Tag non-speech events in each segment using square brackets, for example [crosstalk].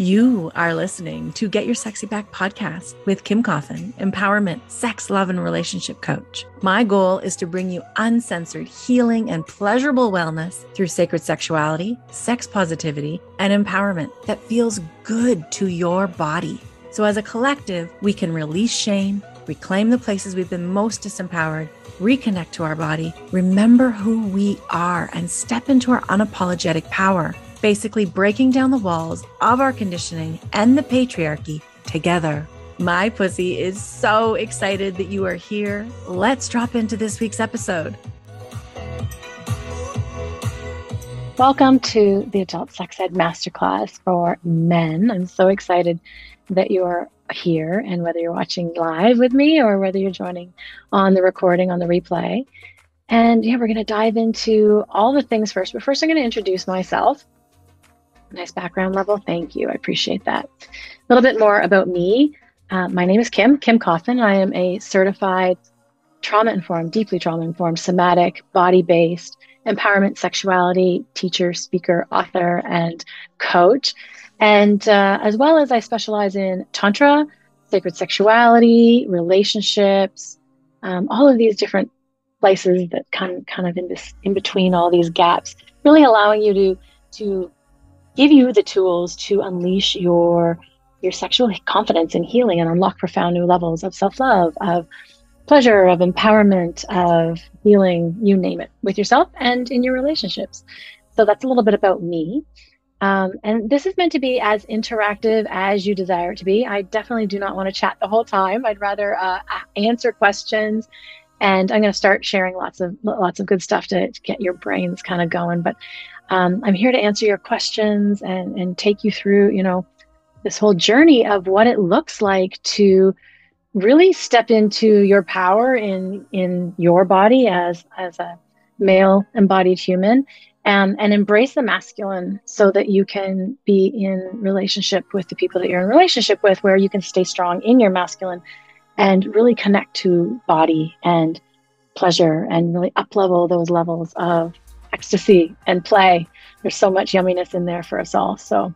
You are listening to Get Your Sexy Back podcast with Kim Coffin, empowerment, sex, love, and relationship coach. My goal is to bring you uncensored healing and pleasurable wellness through sacred sexuality, sex positivity, and empowerment that feels good to your body. So, as a collective, we can release shame, reclaim the places we've been most disempowered, reconnect to our body, remember who we are, and step into our unapologetic power basically breaking down the walls of our conditioning and the patriarchy together. My pussy is so excited that you are here. Let's drop into this week's episode. Welcome to the Adult Sex Ed Masterclass for Men. I'm so excited that you are here and whether you're watching live with me or whether you're joining on the recording on the replay. And yeah, we're going to dive into all the things first. But first, I'm going to introduce myself. Nice background level. Thank you. I appreciate that. A little bit more about me. Uh, my name is Kim, Kim Coffin. I am a certified trauma informed, deeply trauma informed, somatic, body based, empowerment, sexuality teacher, speaker, author, and coach. And uh, as well as I specialize in Tantra, sacred sexuality, relationships, um, all of these different places that kind kind of in this in between all these gaps, really allowing you to to give you the tools to unleash your your sexual confidence and healing and unlock profound new levels of self-love of pleasure of empowerment of healing you name it with yourself and in your relationships. So that's a little bit about me. Um, and this is meant to be as interactive as you desire it to be. I definitely do not want to chat the whole time. I'd rather uh, answer questions. And i'm going to start sharing lots of lots of good stuff to, to get your brains kind of going. But um, I'm here to answer your questions and, and take you through, you know, this whole journey of what it looks like to really step into your power in in your body as as a male embodied human and and embrace the masculine so that you can be in relationship with the people that you're in relationship with where you can stay strong in your masculine and really connect to body and pleasure and really up level those levels of ecstasy and play. There's so much yumminess in there for us all. So,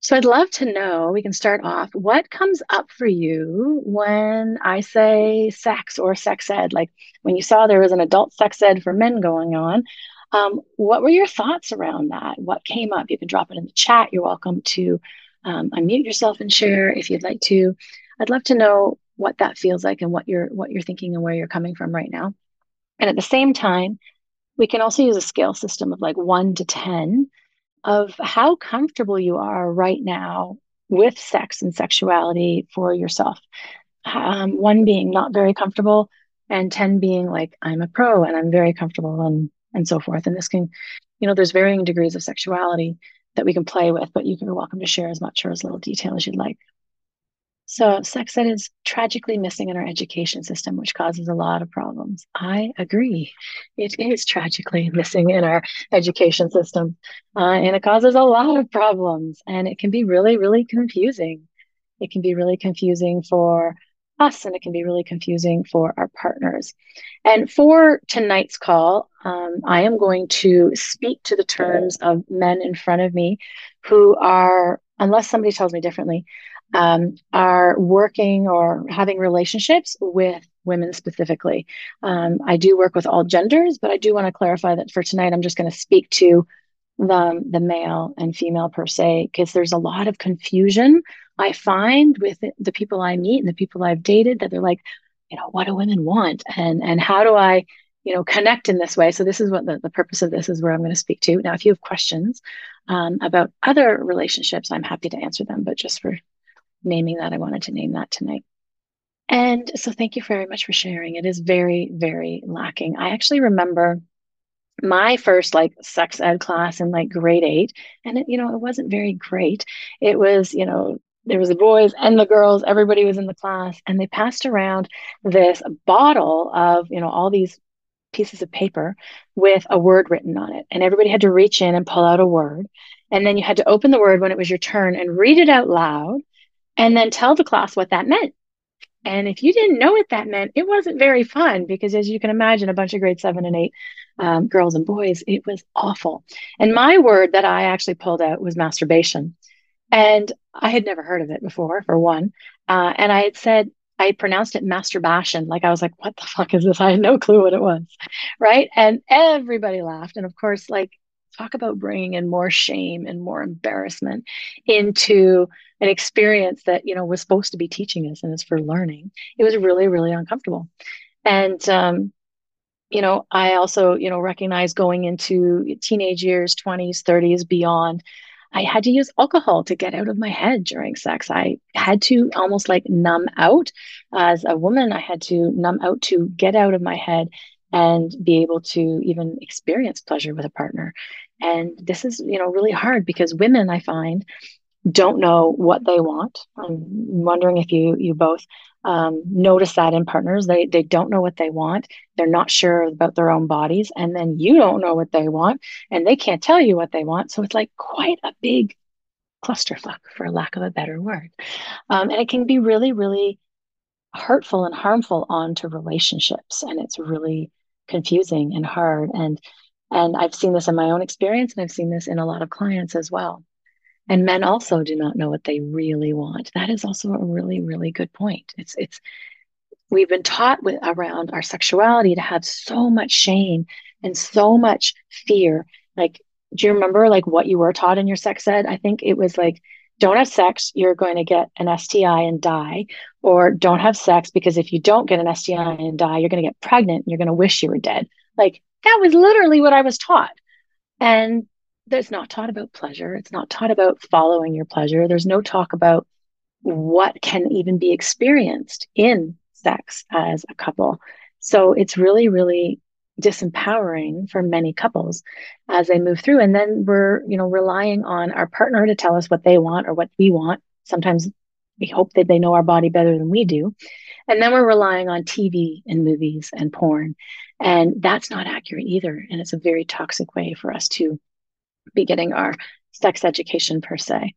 so I'd love to know. We can start off. What comes up for you when I say sex or sex ed? Like when you saw there was an adult sex ed for men going on. Um, what were your thoughts around that? What came up? You can drop it in the chat. You're welcome to um, unmute yourself and share if you'd like to. I'd love to know what that feels like and what you're what you're thinking and where you're coming from right now. And at the same time, we can also use a scale system of like one to 10 of how comfortable you are right now with sex and sexuality for yourself. Um, one being not very comfortable, and 10 being like, I'm a pro and I'm very comfortable and, and so forth. And this can, you know, there's varying degrees of sexuality that we can play with, but you can be welcome to share as much or as little detail as you'd like. So, sex ed is tragically missing in our education system, which causes a lot of problems. I agree. It is tragically [laughs] missing in our education system, uh, and it causes a lot of problems. And it can be really, really confusing. It can be really confusing for us, and it can be really confusing for our partners. And for tonight's call, um, I am going to speak to the terms of men in front of me who are, unless somebody tells me differently, um, are working or having relationships with women specifically. Um, I do work with all genders, but I do want to clarify that for tonight, I'm just going to speak to the, the male and female per se, because there's a lot of confusion I find with the people I meet and the people I've dated that they're like, you know, what do women want? And, and how do I, you know, connect in this way? So this is what the, the purpose of this is where I'm going to speak to. Now, if you have questions um, about other relationships, I'm happy to answer them, but just for naming that. I wanted to name that tonight. And so thank you very much for sharing. It is very, very lacking. I actually remember my first like sex ed class in like grade eight, and it, you know, it wasn't very great. It was, you know, there was the boys and the girls, everybody was in the class, and they passed around this bottle of, you know, all these pieces of paper with a word written on it. And everybody had to reach in and pull out a word. And then you had to open the word when it was your turn and read it out loud and then tell the class what that meant. And if you didn't know what that meant, it wasn't very fun because, as you can imagine, a bunch of grade seven and eight um, girls and boys, it was awful. And my word that I actually pulled out was masturbation. And I had never heard of it before, for one. Uh, and I had said, I pronounced it masturbation. Like I was like, what the fuck is this? I had no clue what it was. Right. And everybody laughed. And of course, like, talk about bringing in more shame and more embarrassment into an experience that, you know, was supposed to be teaching us and is for learning. It was really, really uncomfortable. And, um, you know, I also, you know, recognize going into teenage years, 20s, 30s, beyond, I had to use alcohol to get out of my head during sex. I had to almost like numb out. As a woman, I had to numb out to get out of my head and be able to even experience pleasure with a partner. And this is, you know, really hard because women, I find, don't know what they want. I'm wondering if you you both um, notice that in partners. They they don't know what they want. They're not sure about their own bodies, and then you don't know what they want, and they can't tell you what they want. So it's like quite a big clusterfuck, for lack of a better word, um, and it can be really really hurtful and harmful onto relationships, and it's really confusing and hard and and I've seen this in my own experience, and I've seen this in a lot of clients as well. And men also do not know what they really want. That is also a really, really good point. It's it's we've been taught with around our sexuality to have so much shame and so much fear. Like, do you remember like what you were taught in your sex ed? I think it was like, don't have sex, you're going to get an STI and die, or don't have sex because if you don't get an STI and die, you're going to get pregnant and you're going to wish you were dead. Like that was literally what I was taught. And there's not taught about pleasure. It's not taught about following your pleasure. There's no talk about what can even be experienced in sex as a couple. So it's really, really disempowering for many couples as they move through. And then we're, you know, relying on our partner to tell us what they want or what we want. Sometimes we hope that they know our body better than we do. And then we're relying on TV and movies and porn. And that's not accurate either. And it's a very toxic way for us to be getting our sex education per se.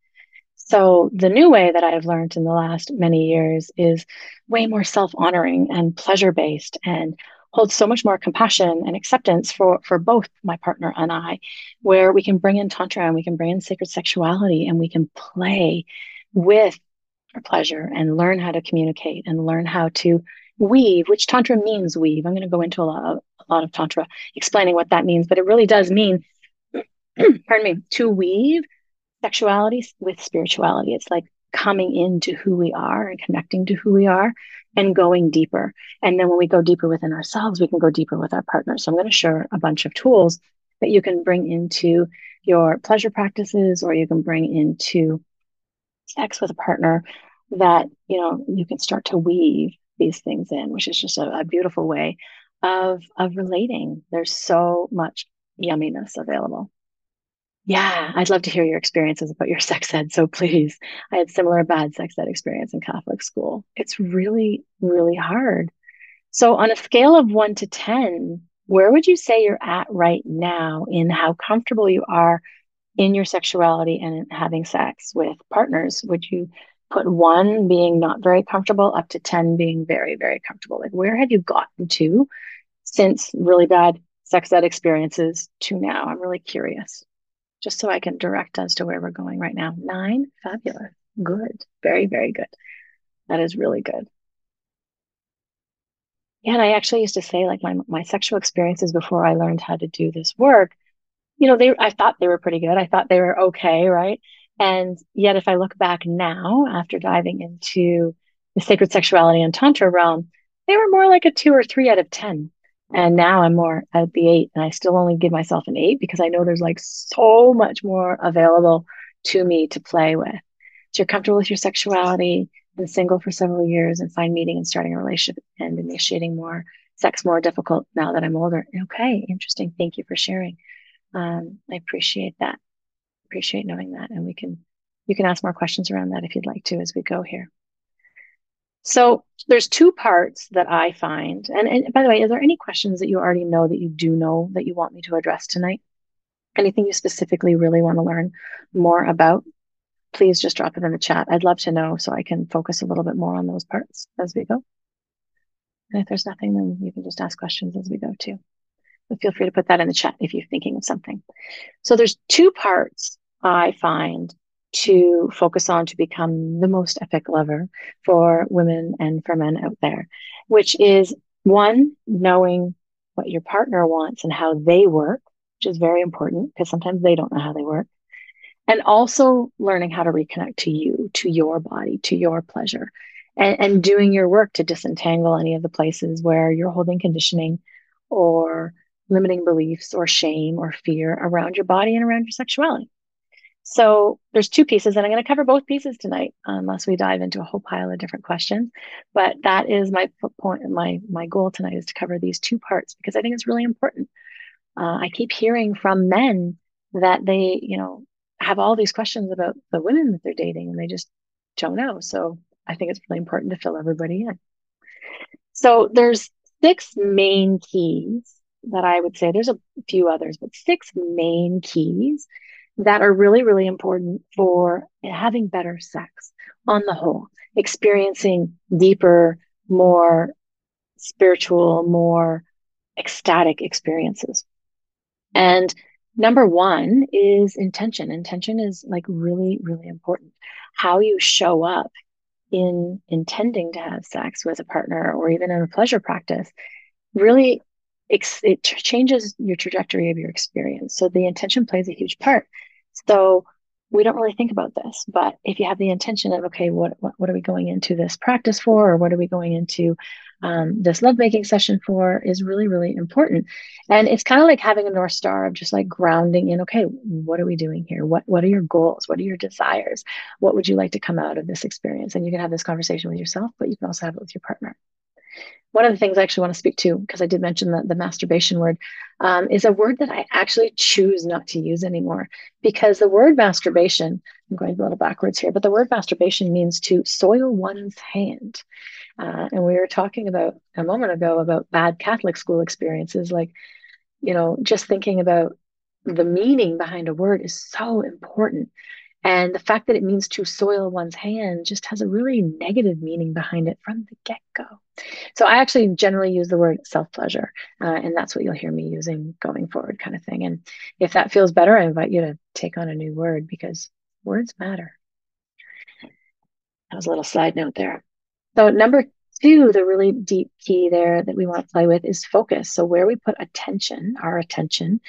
So the new way that I've learned in the last many years is way more self-honoring and pleasure-based and holds so much more compassion and acceptance for for both my partner and I, where we can bring in tantra and we can bring in sacred sexuality and we can play with our pleasure and learn how to communicate and learn how to weave, which tantra means weave. I'm going to go into a lot of, a lot of tantra explaining what that means, but it really does mean [clears throat] pardon me, to weave sexuality with spirituality. It's like coming into who we are and connecting to who we are and going deeper. And then when we go deeper within ourselves, we can go deeper with our partner. So I'm going to share a bunch of tools that you can bring into your pleasure practices or you can bring into sex with a partner that, you know, you can start to weave these things in, which is just a, a beautiful way of of relating. There's so much yumminess available. Yeah, I'd love to hear your experiences about your [laughs] sex ed. So please, I had similar bad sex ed experience in Catholic school. It's really, really hard. So on a scale of one to 10, where would you say you're at right now in how comfortable you are in your sexuality and having sex with partners? Would you put one being not very comfortable up to 10 being very, very comfortable? Like where have you gotten to since really bad sex ed experiences to now? I'm really curious just so I can direct us to where we're going right now. Nine, fabulous, good, very, very good. That is really good. Yeah, and I actually used to say like my my sexual experiences before I learned how to do this work, you know, they I thought they were pretty good. I thought they were okay, right? And yet if I look back now after diving into the sacred sexuality and tantra realm, they were more like a 2 or 3 out of 10. And now I'm more at the eight, and I still only give myself an eight because I know there's like so much more available to me to play with. So you're comfortable with your sexuality, been single for several years, and find meeting and starting a relationship and initiating more sex more difficult now that I'm older. Okay, interesting. Thank you for sharing. Um, I appreciate that. Appreciate knowing that, and we can you can ask more questions around that if you'd like to as we go here. So there's two parts that I find. And, and by the way, is there any questions that you already know that you do know that you want me to address tonight? Anything you specifically really want to learn more about? Please just drop it in the chat. I'd love to know so I can focus a little bit more on those parts as we go. And if there's nothing, then you can just ask questions as we go too. Feel free to put that in the chat if you're thinking of something. So there's two parts I find to focus on to become the most epic lover for women and for men out there, which is one, knowing what your partner wants and how they work, which is very important because sometimes they don't know how they work. And also learning how to reconnect to you, to your body, to your pleasure, and, and doing your work to disentangle any of the places where you're holding conditioning or limiting beliefs or shame or fear around your body and around your sexuality. So there's two pieces, and I'm going to cover both pieces tonight, unless we dive into a whole pile of different questions. But that is my point. My my goal tonight is to cover these two parts because I think it's really important. Uh, I keep hearing from men that they, you know, have all these questions about the women that they're dating, and they just don't know. So I think it's really important to fill everybody in. So there's six main keys that I would say. There's a few others, but six main keys that are really, really important for having better sex on the whole, experiencing deeper, more spiritual, more ecstatic experiences. And number one is intention. Intention is like really, really important. How you show up in intending to have sex with a partner or even in a pleasure practice really it changes your trajectory of your experience. So the intention plays a huge part. So we don't really think about this, but if you have the intention of, okay, what, what, what are we going into this practice for, or what are we going into um, this lovemaking session for, is really, really important. And it's kind of like having a north star of just like grounding in, okay, what are we doing here? What what are your goals? What are your desires? What would you like to come out of this experience? And you can have this conversation with yourself, but you can also have it with your partner one of the things I actually want to speak to, because I did mention the, the masturbation word, um, is a word that I actually choose not to use anymore. Because the word masturbation, I'm going a little backwards here, but the word masturbation means to soil one's hand. Uh, and we were talking about a moment ago about bad Catholic school experiences. Like, you know, just thinking about the meaning behind a word is so important. And the fact that it means to soil one's hand just has a really negative meaning behind it from the get go. So I actually generally use the word self pleasure, uh, and that's what you'll hear me using going forward, kind of thing. And if that feels better, I invite you to take on a new word because words matter. That was a little side note there. So, number two, the really deep key there that we want to play with is focus. So, where we put attention, our attention,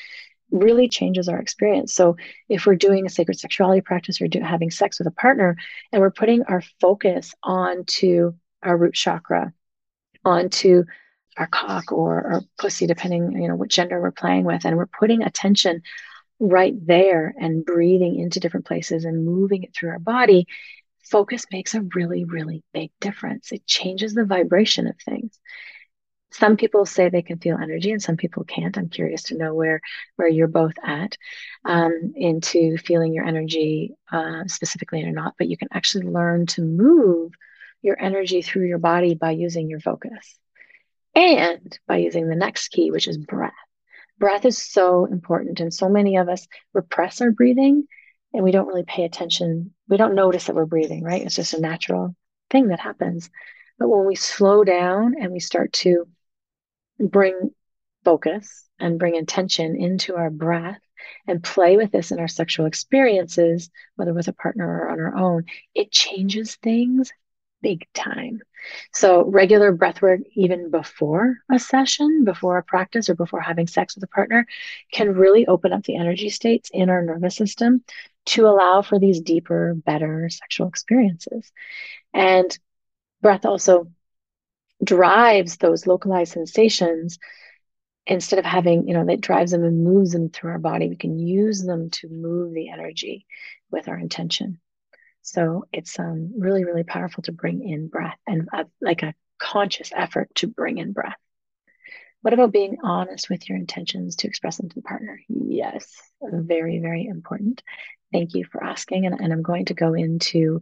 really changes our experience. So if we're doing a sacred sexuality practice or do, having sex with a partner and we're putting our focus onto our root chakra, onto our cock or our pussy, depending, you know, what gender we're playing with, and we're putting attention right there and breathing into different places and moving it through our body, focus makes a really, really big difference. It changes the vibration of things. Some people say they can feel energy and some people can't. I'm curious to know where where you're both at um, into feeling your energy uh, specifically or not but you can actually learn to move your energy through your body by using your focus and by using the next key which is breath. Breath is so important and so many of us repress our breathing and we don't really pay attention. We don't notice that we're breathing right? It's just a natural thing that happens. But when we slow down and we start to bring focus and bring intention into our breath and play with this in our sexual experiences, whether with a partner or on our own, it changes things big time. So, regular breath work, even before a session, before a practice, or before having sex with a partner, can really open up the energy states in our nervous system to allow for these deeper, better sexual experiences. And breath also drives those localized sensations instead of having you know that drives them and moves them through our body we can use them to move the energy with our intention so it's um, really really powerful to bring in breath and uh, like a conscious effort to bring in breath what about being honest with your intentions to express them to the partner yes very very important thank you for asking and, and i'm going to go into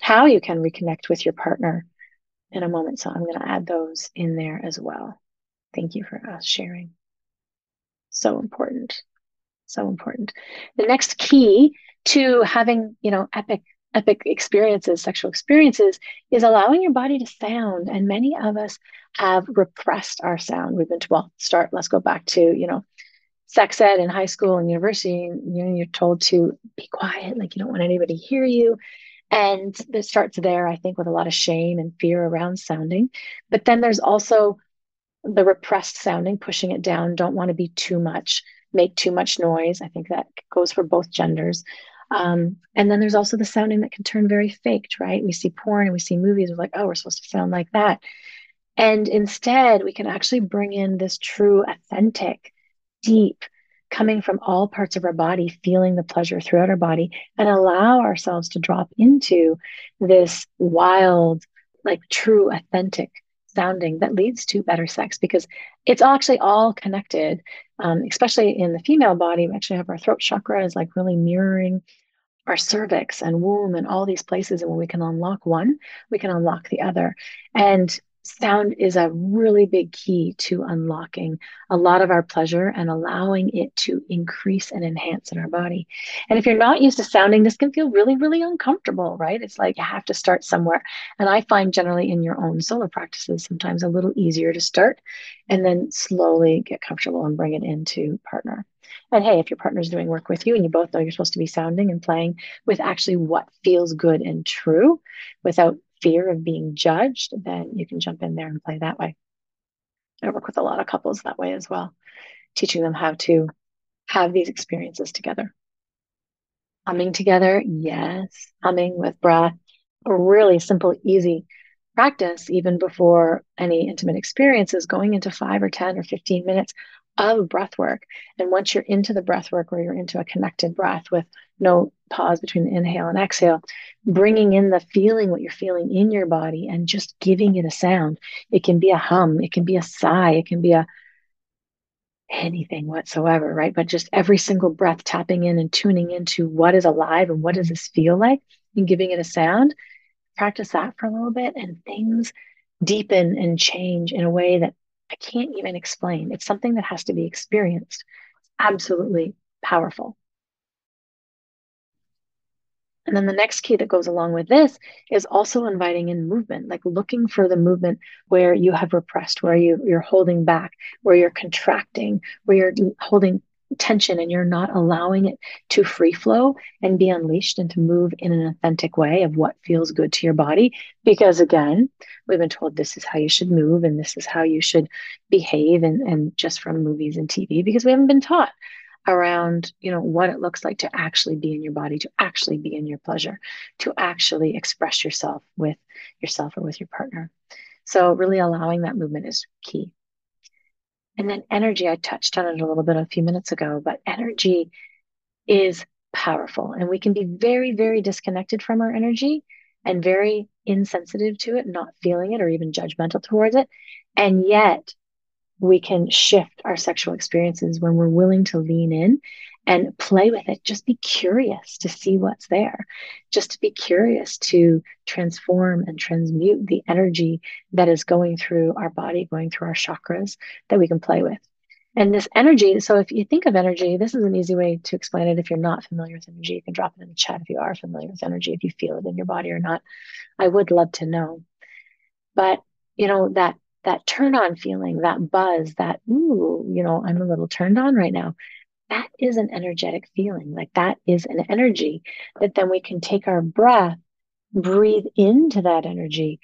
how you can reconnect with your partner in a moment. So I'm going to add those in there as well. Thank you for us sharing. So important. So important. The next key to having, you know, epic epic experiences, sexual experiences, is allowing your body to sound. And many of us have repressed our sound. We've been to, well, start, let's go back to, you know, sex ed in high school and university, you know, you're told to be quiet, like you don't want anybody to hear you. And it starts there, I think, with a lot of shame and fear around sounding. But then there's also the repressed sounding, pushing it down, don't want to be too much, make too much noise. I think that goes for both genders. Um, and then there's also the sounding that can turn very faked, right? We see porn and we see movies, we're like, oh, we're supposed to sound like that. And instead, we can actually bring in this true, authentic, deep, coming from all parts of our body, feeling the pleasure throughout our body, and allow ourselves to drop into this wild, like true, authentic sounding that leads to better sex because it's actually all connected. Um, especially in the female body, we actually have our throat chakra is like really mirroring our cervix and womb and all these places. And when we can unlock one, we can unlock the other. And sound is a really big key to unlocking a lot of our pleasure and allowing it to increase and enhance in our body. And if you're not used to sounding, this can feel really, really uncomfortable, right? It's like you have to start somewhere. And I find generally in your own solo practices, sometimes a little easier to start and then slowly get comfortable and bring it into partner. And hey, if your partner's doing work with you and you both know you're supposed to be sounding and playing with actually what feels good and true without fear of being judged, then you can jump in there and play that way. I work with a lot of couples that way as well, teaching them how to have these experiences together. Humming together, yes, humming with breath, a really simple, easy practice, even before any intimate experiences, going into five or 10 or 15 minutes of breath work. And once you're into the breath work where you're into a connected breath with no pause between the inhale and exhale, bringing in the feeling, what you're feeling in your body, and just giving it a sound. It can be a hum, it can be a sigh, it can be a anything whatsoever, right? But just every single breath tapping in and tuning into what is alive and what does this feel like and giving it a sound. Practice that for a little bit and things deepen and change in a way that I can't even explain. It's something that has to be experienced. Absolutely powerful. And then the next key that goes along with this is also inviting in movement, like looking for the movement where you have repressed, where you, you're holding back, where you're contracting, where you're holding tension and you're not allowing it to free flow and be unleashed and to move in an authentic way of what feels good to your body. Because again, we've been told this is how you should move and this is how you should behave and, and just from movies and TV because we haven't been taught around you know what it looks like to actually be in your body to actually be in your pleasure to actually express yourself with yourself or with your partner so really allowing that movement is key and then energy, I touched on it a little bit a few minutes ago, but energy is powerful and we can be very, very disconnected from our energy and very insensitive to it, not feeling it or even judgmental towards it. And yet we can shift our sexual experiences when we're willing to lean in and play with it. Just be curious to see what's there. Just to be curious to transform and transmute the energy that is going through our body, going through our chakras that we can play with. And this energy, so if you think of energy, this is an easy way to explain it. If you're not familiar with energy, you can drop it in the chat if you are familiar with energy, if you feel it in your body or not. I would love to know. But, you know, that that turn on feeling, that buzz, that, ooh, you know, I'm a little turned on right now that is an energetic feeling. Like that is an energy that then we can take our breath, breathe into that energy,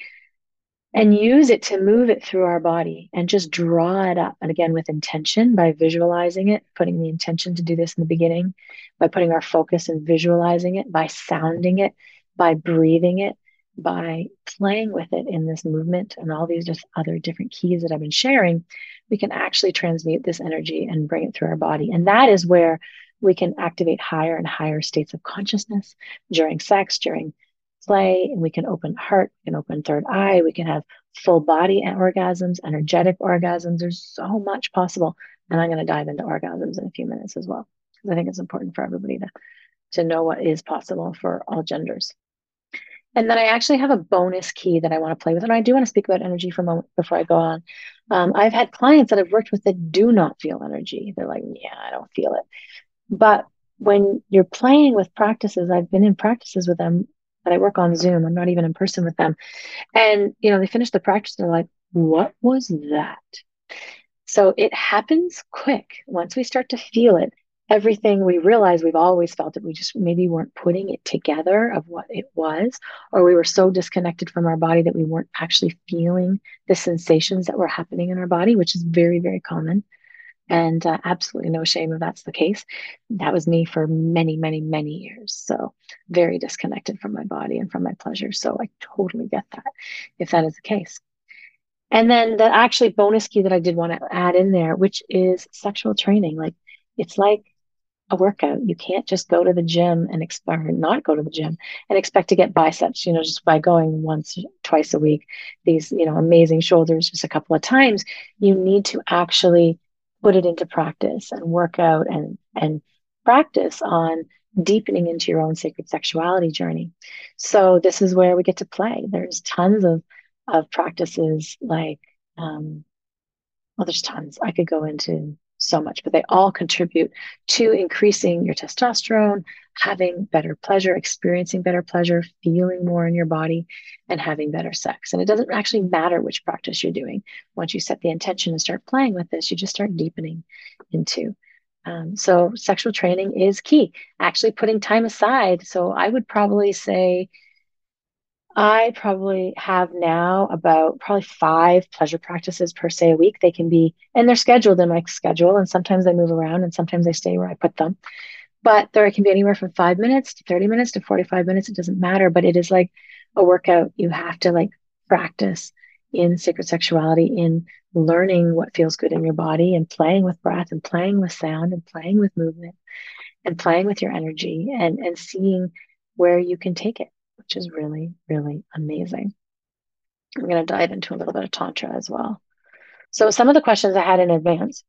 and use it to move it through our body and just draw it up. And again, with intention by visualizing it, putting the intention to do this in the beginning, by putting our focus and visualizing it, by sounding it, by breathing it, by playing with it in this movement and all these just other different keys that I've been sharing, we can actually transmute this energy and bring it through our body. And that is where we can activate higher and higher states of consciousness during sex, during play, and we can open heart, we can open third eye, we can have full body orgasms, energetic orgasms. There's so much possible. And I'm going to dive into orgasms in a few minutes as well, because I think it's important for everybody to, to know what is possible for all genders. And then I actually have a bonus key that I want to play with. And I do want to speak about energy for a moment before I go on. Um, I've had clients that I've worked with that do not feel energy. They're like, yeah, I don't feel it. But when you're playing with practices, I've been in practices with them that I work on Zoom. I'm not even in person with them. And, you know, they finish the practice. They're like, what was that? So it happens quick. Once we start to feel it, everything we realize we've always felt it. We just maybe weren't putting it together of what it was, or we were so disconnected from our body that we weren't actually feeling the sensations that were happening in our body, which is very, very common. And uh, absolutely no shame if that's the case. That was me for many, many, many years. So very disconnected from my body and from my pleasure. So I totally get that if that is the case. And then the actually bonus key that I did want to add in there, which is sexual training. Like it's like a workout. You can't just go to the gym and expect not go to the gym and expect to get biceps, you know, just by going once, twice a week, these, you know, amazing shoulders just a couple of times. You need to actually put it into practice and work out and and practice on deepening into your own sacred sexuality journey. So this is where we get to play. There's tons of of practices like um, well, there's tons. I could go into so much, but they all contribute to increasing your testosterone, having better pleasure, experiencing better pleasure, feeling more in your body, and having better sex. And it doesn't actually matter which practice you're doing. Once you set the intention and start playing with this, you just start deepening into. Um, so, sexual training is key. Actually, putting time aside. So, I would probably say I probably have now about probably five pleasure practices per se a week. They can be, and they're scheduled in my schedule, and sometimes they move around and sometimes they stay where I put them. But there can be anywhere from five minutes to 30 minutes to 45 minutes. It doesn't matter, but it is like a workout. You have to like practice in sacred sexuality, in learning what feels good in your body and playing with breath and playing with sound and playing with movement and playing with your energy and, and seeing where you can take it which is really, really amazing. I'm going to dive into a little bit of Tantra as well. So, some of the questions I had in advance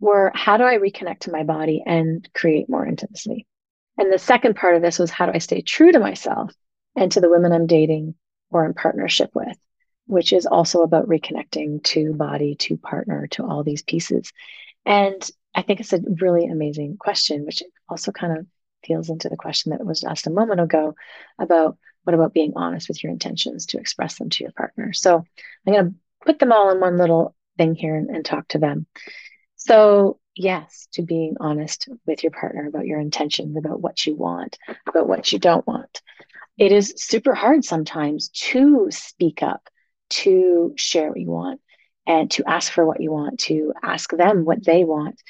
were how do I reconnect to my body and create more intimacy? And the second part of this was how do I stay true to myself and to the women I'm dating or in partnership with, which is also about reconnecting to body, to partner, to all these pieces. And I think it's a really amazing question, which also kind of feels into the question that was asked a moment ago about what about being honest with your intentions to express them to your partner. So I'm going to put them all in one little thing here and, and talk to them. So, yes, to being honest with your partner about your intentions, about what you want, about what you don't want. It is super hard sometimes to speak up, to share what you want, and to ask for what you want, to ask them what they want.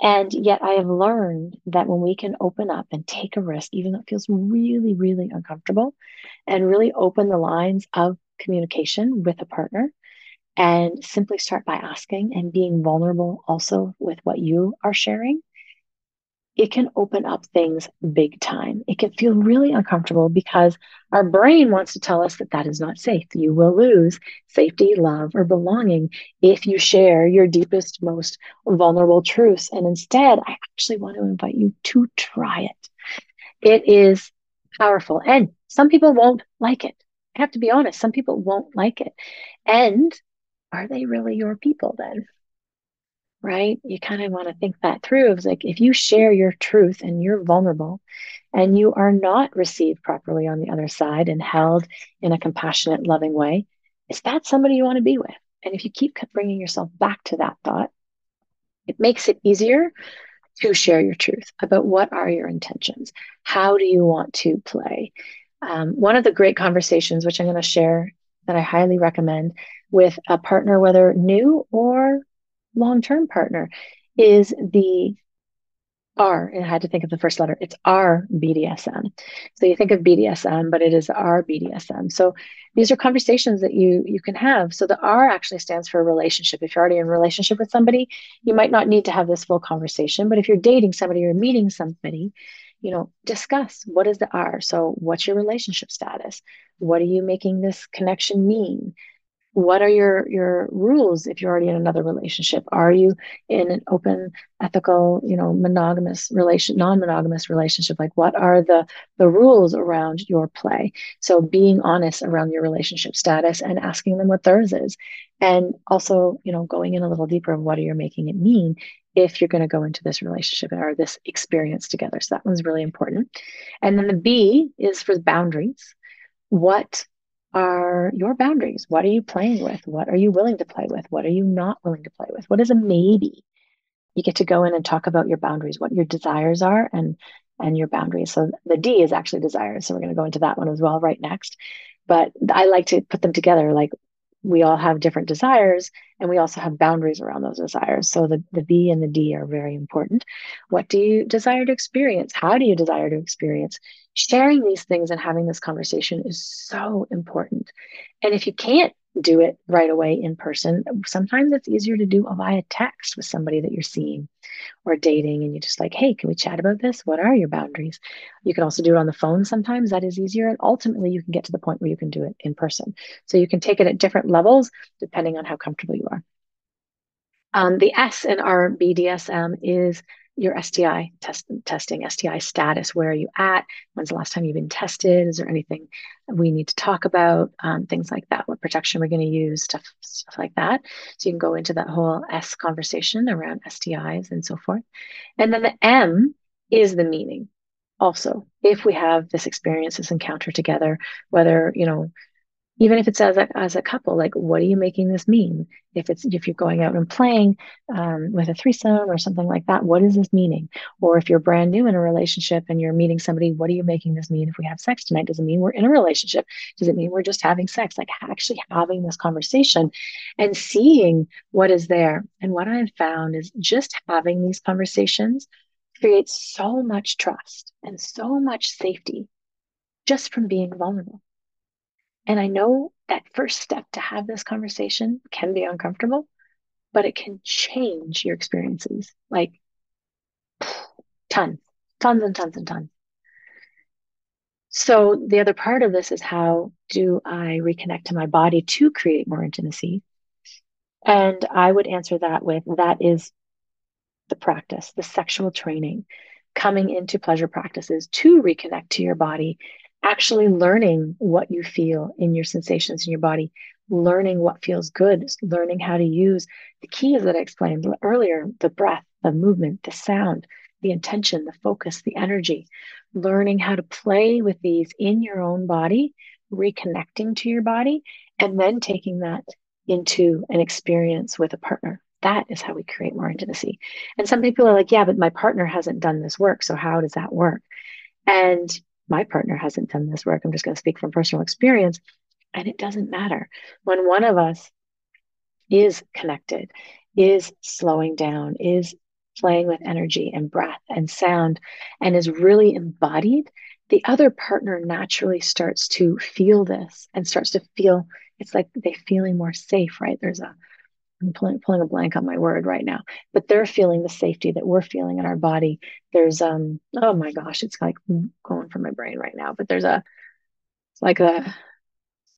And yet, I have learned that when we can open up and take a risk, even though it feels really, really uncomfortable, and really open the lines of communication with a partner, and simply start by asking and being vulnerable also with what you are sharing, it can open up things big time. It can feel really uncomfortable because our brain wants to tell us that that is not safe. You will lose safety, love, or belonging if you share your deepest, most vulnerable truths. And instead, I actually want to invite you to try it. It is powerful. And some people won't like it. I have to be honest, some people won't like it. And are they really your people then? Right? You kind of want to think that through. It's like if you share your truth and you're vulnerable and you are not received properly on the other side and held in a compassionate, loving way, is that somebody you want to be with? And if you keep bringing yourself back to that thought, it makes it easier to share your truth about what are your intentions? How do you want to play? Um, one of the great conversations, which I'm going to share that I highly recommend with a partner, whether new or long term partner is the R, and I had to think of the first letter. It's R BDSM. So you think of BDSM, but it is R BDSM. So these are conversations that you you can have. So the R actually stands for relationship. If you're already in relationship with somebody, you might not need to have this full conversation. But if you're dating somebody or meeting somebody, you know, discuss what is the R. So what's your relationship status? What are you making this connection mean? What are your your rules if you're already in another relationship? Are you in an open ethical you know monogamous relation non-monogamous relationship? Like what are the the rules around your play? So being honest around your relationship status and asking them what theirs is. And also you know going in a little deeper of what are you making it mean if you're going to go into this relationship or this experience together. So that one's really important. And then the b is for boundaries. What are your boundaries. What are you playing with? What are you willing to play with? What are you not willing to play with? What is a maybe? You get to go in and talk about your boundaries, what your desires are, and and your boundaries. So the D is actually desires. So we're going to go into that one as well right next. But I like to put them together. Like we all have different desires and we also have boundaries around those desires. So the, the B and the D are very important. What do you desire to experience? How do you desire to experience? Sharing these things and having this conversation is so important. And if you can't do it right away in person. Sometimes it's easier to do via text with somebody that you're seeing or dating, and you just like, hey, can we chat about this? What are your boundaries? You can also do it on the phone sometimes. That is easier. And ultimately, you can get to the point where you can do it in person. So you can take it at different levels depending on how comfortable you are. Um, the S in our BDSM is your STI test, testing, STI status. Where are you at? When's the last time you've been tested? Is there anything we need to talk about? Um, things like that. What protection we're going to use? Stuff, stuff like that. So you can go into that whole S conversation around STIs and so forth. And then the M is the meaning. Also, if we have this experience, this encounter together, whether you know even if it's as a, as a couple like what are you making this mean? If it's if you're going out and playing um, with a threesome or something like that what is this meaning? Or if you're brand new in a relationship and you're meeting somebody what are you making this mean? If we have sex tonight does it mean we're in a relationship? Does it mean we're just having sex? Like actually having this conversation and seeing what is there. And what i've found is just having these conversations creates so much trust and so much safety just from being vulnerable and I know that first step to have this conversation can be uncomfortable, but it can change your experiences like [sighs] tons, tons and tons and tons. So the other part of this is how do I reconnect to my body to create more intimacy? And I would answer that with that is the practice, the sexual training, coming into pleasure practices to reconnect to your body actually learning what you feel in your sensations in your body, learning what feels good, learning how to use the keys that I explained earlier the breath, the movement, the sound, the intention, the focus, the energy, learning how to play with these in your own body, reconnecting to your body, and then taking that into an experience with a partner. That is how we create more intimacy. And some people are like, yeah, but my partner hasn't done this work. So how does that work? And my partner hasn't done this work. I'm just going to speak from personal experience. And it doesn't matter. When one of us is connected, is slowing down, is playing with energy and breath and sound, and is really embodied, the other partner naturally starts to feel this and starts to feel it's like they're feeling more safe, right? There's a I'm pulling, pulling a blank on my word right now, but they're feeling the safety that we're feeling in our body. There's um oh my gosh, it's like going from my brain right now, but there's a it's like a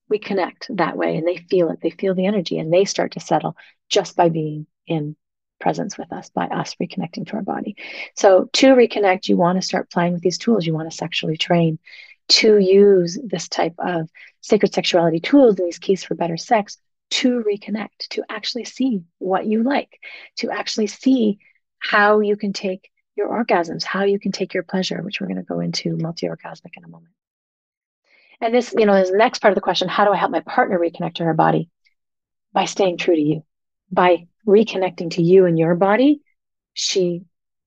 we connect that way and they feel it. They feel the energy and they start to settle just by being in presence with us, by us reconnecting to our body. So to reconnect, you want to start playing with these tools. You want to sexually train to use this type of sacred sexuality tools and these keys for better sex to reconnect, to actually see what you like, to actually see how you can take your orgasms, how you can take your pleasure, which we're going to go into multi orgasmic in a moment. And this, you know, is the next part of the question how do I help my partner reconnect to her body? By staying true to you, by reconnecting to you and your body. She,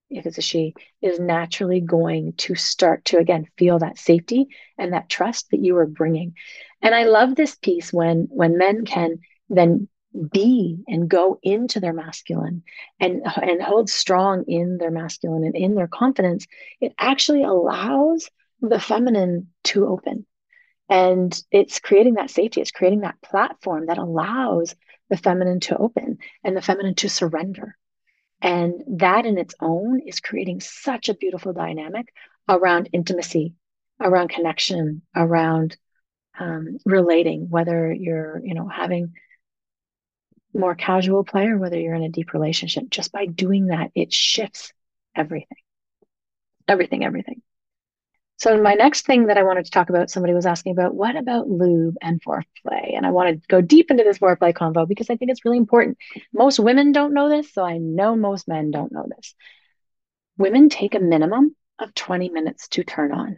if it's a she, is naturally going to start to again feel that safety and that trust that you are bringing. And I love this piece when when men can then be and go into their masculine and and hold strong in their masculine and in their confidence it actually allows the feminine to open. And it's creating that safety it's creating that platform that allows the feminine to open and the feminine to surrender. And that in its own is creating such a beautiful dynamic around intimacy around connection around um, relating whether you're you know having more casual player, whether you're in a deep relationship, just by doing that, it shifts everything. Everything, everything. So, my next thing that I wanted to talk about, somebody was asking about what about lube and foreplay? And I want to go deep into this foreplay convo because I think it's really important. Most women don't know this, so I know most men don't know this. Women take a minimum of 20 minutes to turn on.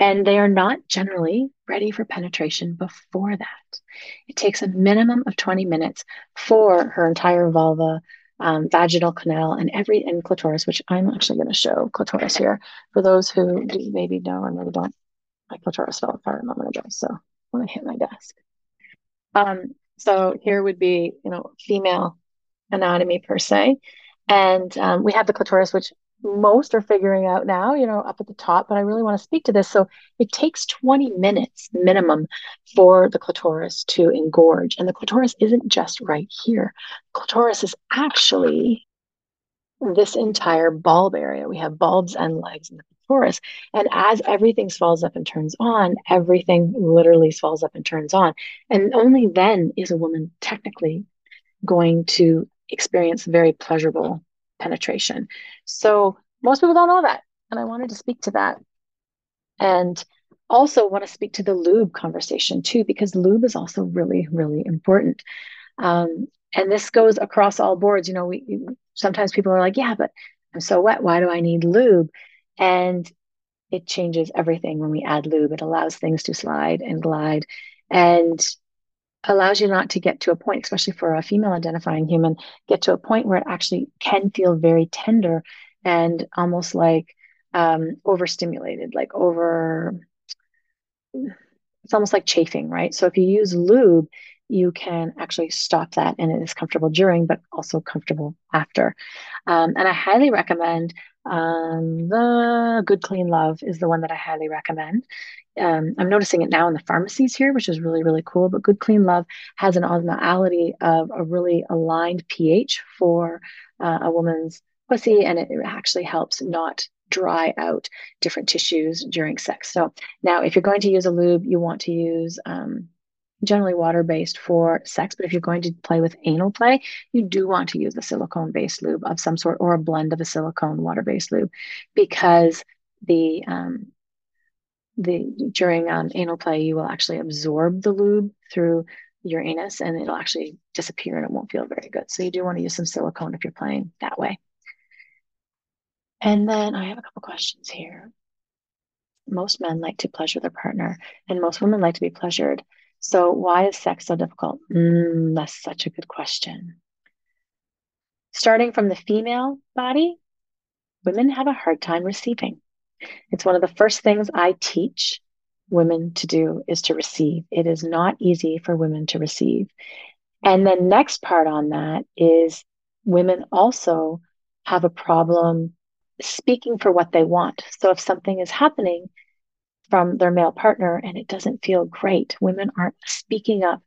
And they are not generally ready for penetration before that. It takes a minimum of 20 minutes for her entire vulva, um, vaginal canal, and every and clitoris, which I'm actually going to show clitoris here for those who maybe know or maybe don't. My clitoris fell apart a moment ago, so when I hit my desk. Um, so here would be, you know, female anatomy per se. And um, we have the clitoris, which most are figuring out now, you know, up at the top, but I really want to speak to this. So it takes 20 minutes minimum for the clitoris to engorge. And the clitoris isn't just right here. Clitoris is actually this entire bulb area. We have bulbs and legs in the clitoris. And as everything swells up and turns on, everything literally swells up and turns on. And only then is a woman technically going to experience very pleasurable penetration. So most people don't know that. And I wanted to speak to that. And also want to speak to the lube conversation too, because lube is also really, really important. Um, and this goes across all boards. You know, we sometimes people are like, yeah, but I'm so wet. Why do I need lube? And it changes everything when we add lube. It allows things to slide and glide. And allows you not to get to a point, especially for a female identifying human, get to a point where it actually can feel very tender and almost like um, overstimulated, like over, it's almost like chafing, right? So if you use lube, you can actually stop that and it is comfortable during, but also comfortable after. Um, and I highly recommend um, the Good Clean Love is the one that I highly recommend um, I'm noticing it now in the pharmacies here, which is really, really cool. But Good Clean Love has an osmolality of a really aligned pH for uh, a woman's pussy, and it, actually helps not dry out different tissues during sex. So now, if you're going to use a lube, you want to use um, generally water based for sex. But if you're going to play with anal play, you do want to use a silicone based lube of some sort or a blend of a silicone water based lube because the um, the during um, anal play, you will actually absorb the lube through your anus and it'll actually disappear and it won't feel very good. So you do want to use some silicone if you're playing that way. And then I have a couple questions here. Most men like to pleasure their partner, and most women like to be pleasured. So why is sex so difficult? Mm, that's such a good question. Starting from the female body, women have a hard time receiving. It's one of the first things I teach women to do is to receive. It is not easy for women to receive. And the next part on that is women also have a problem speaking for what they want. So if something is happening from their male partner and it doesn't feel great, women aren't speaking up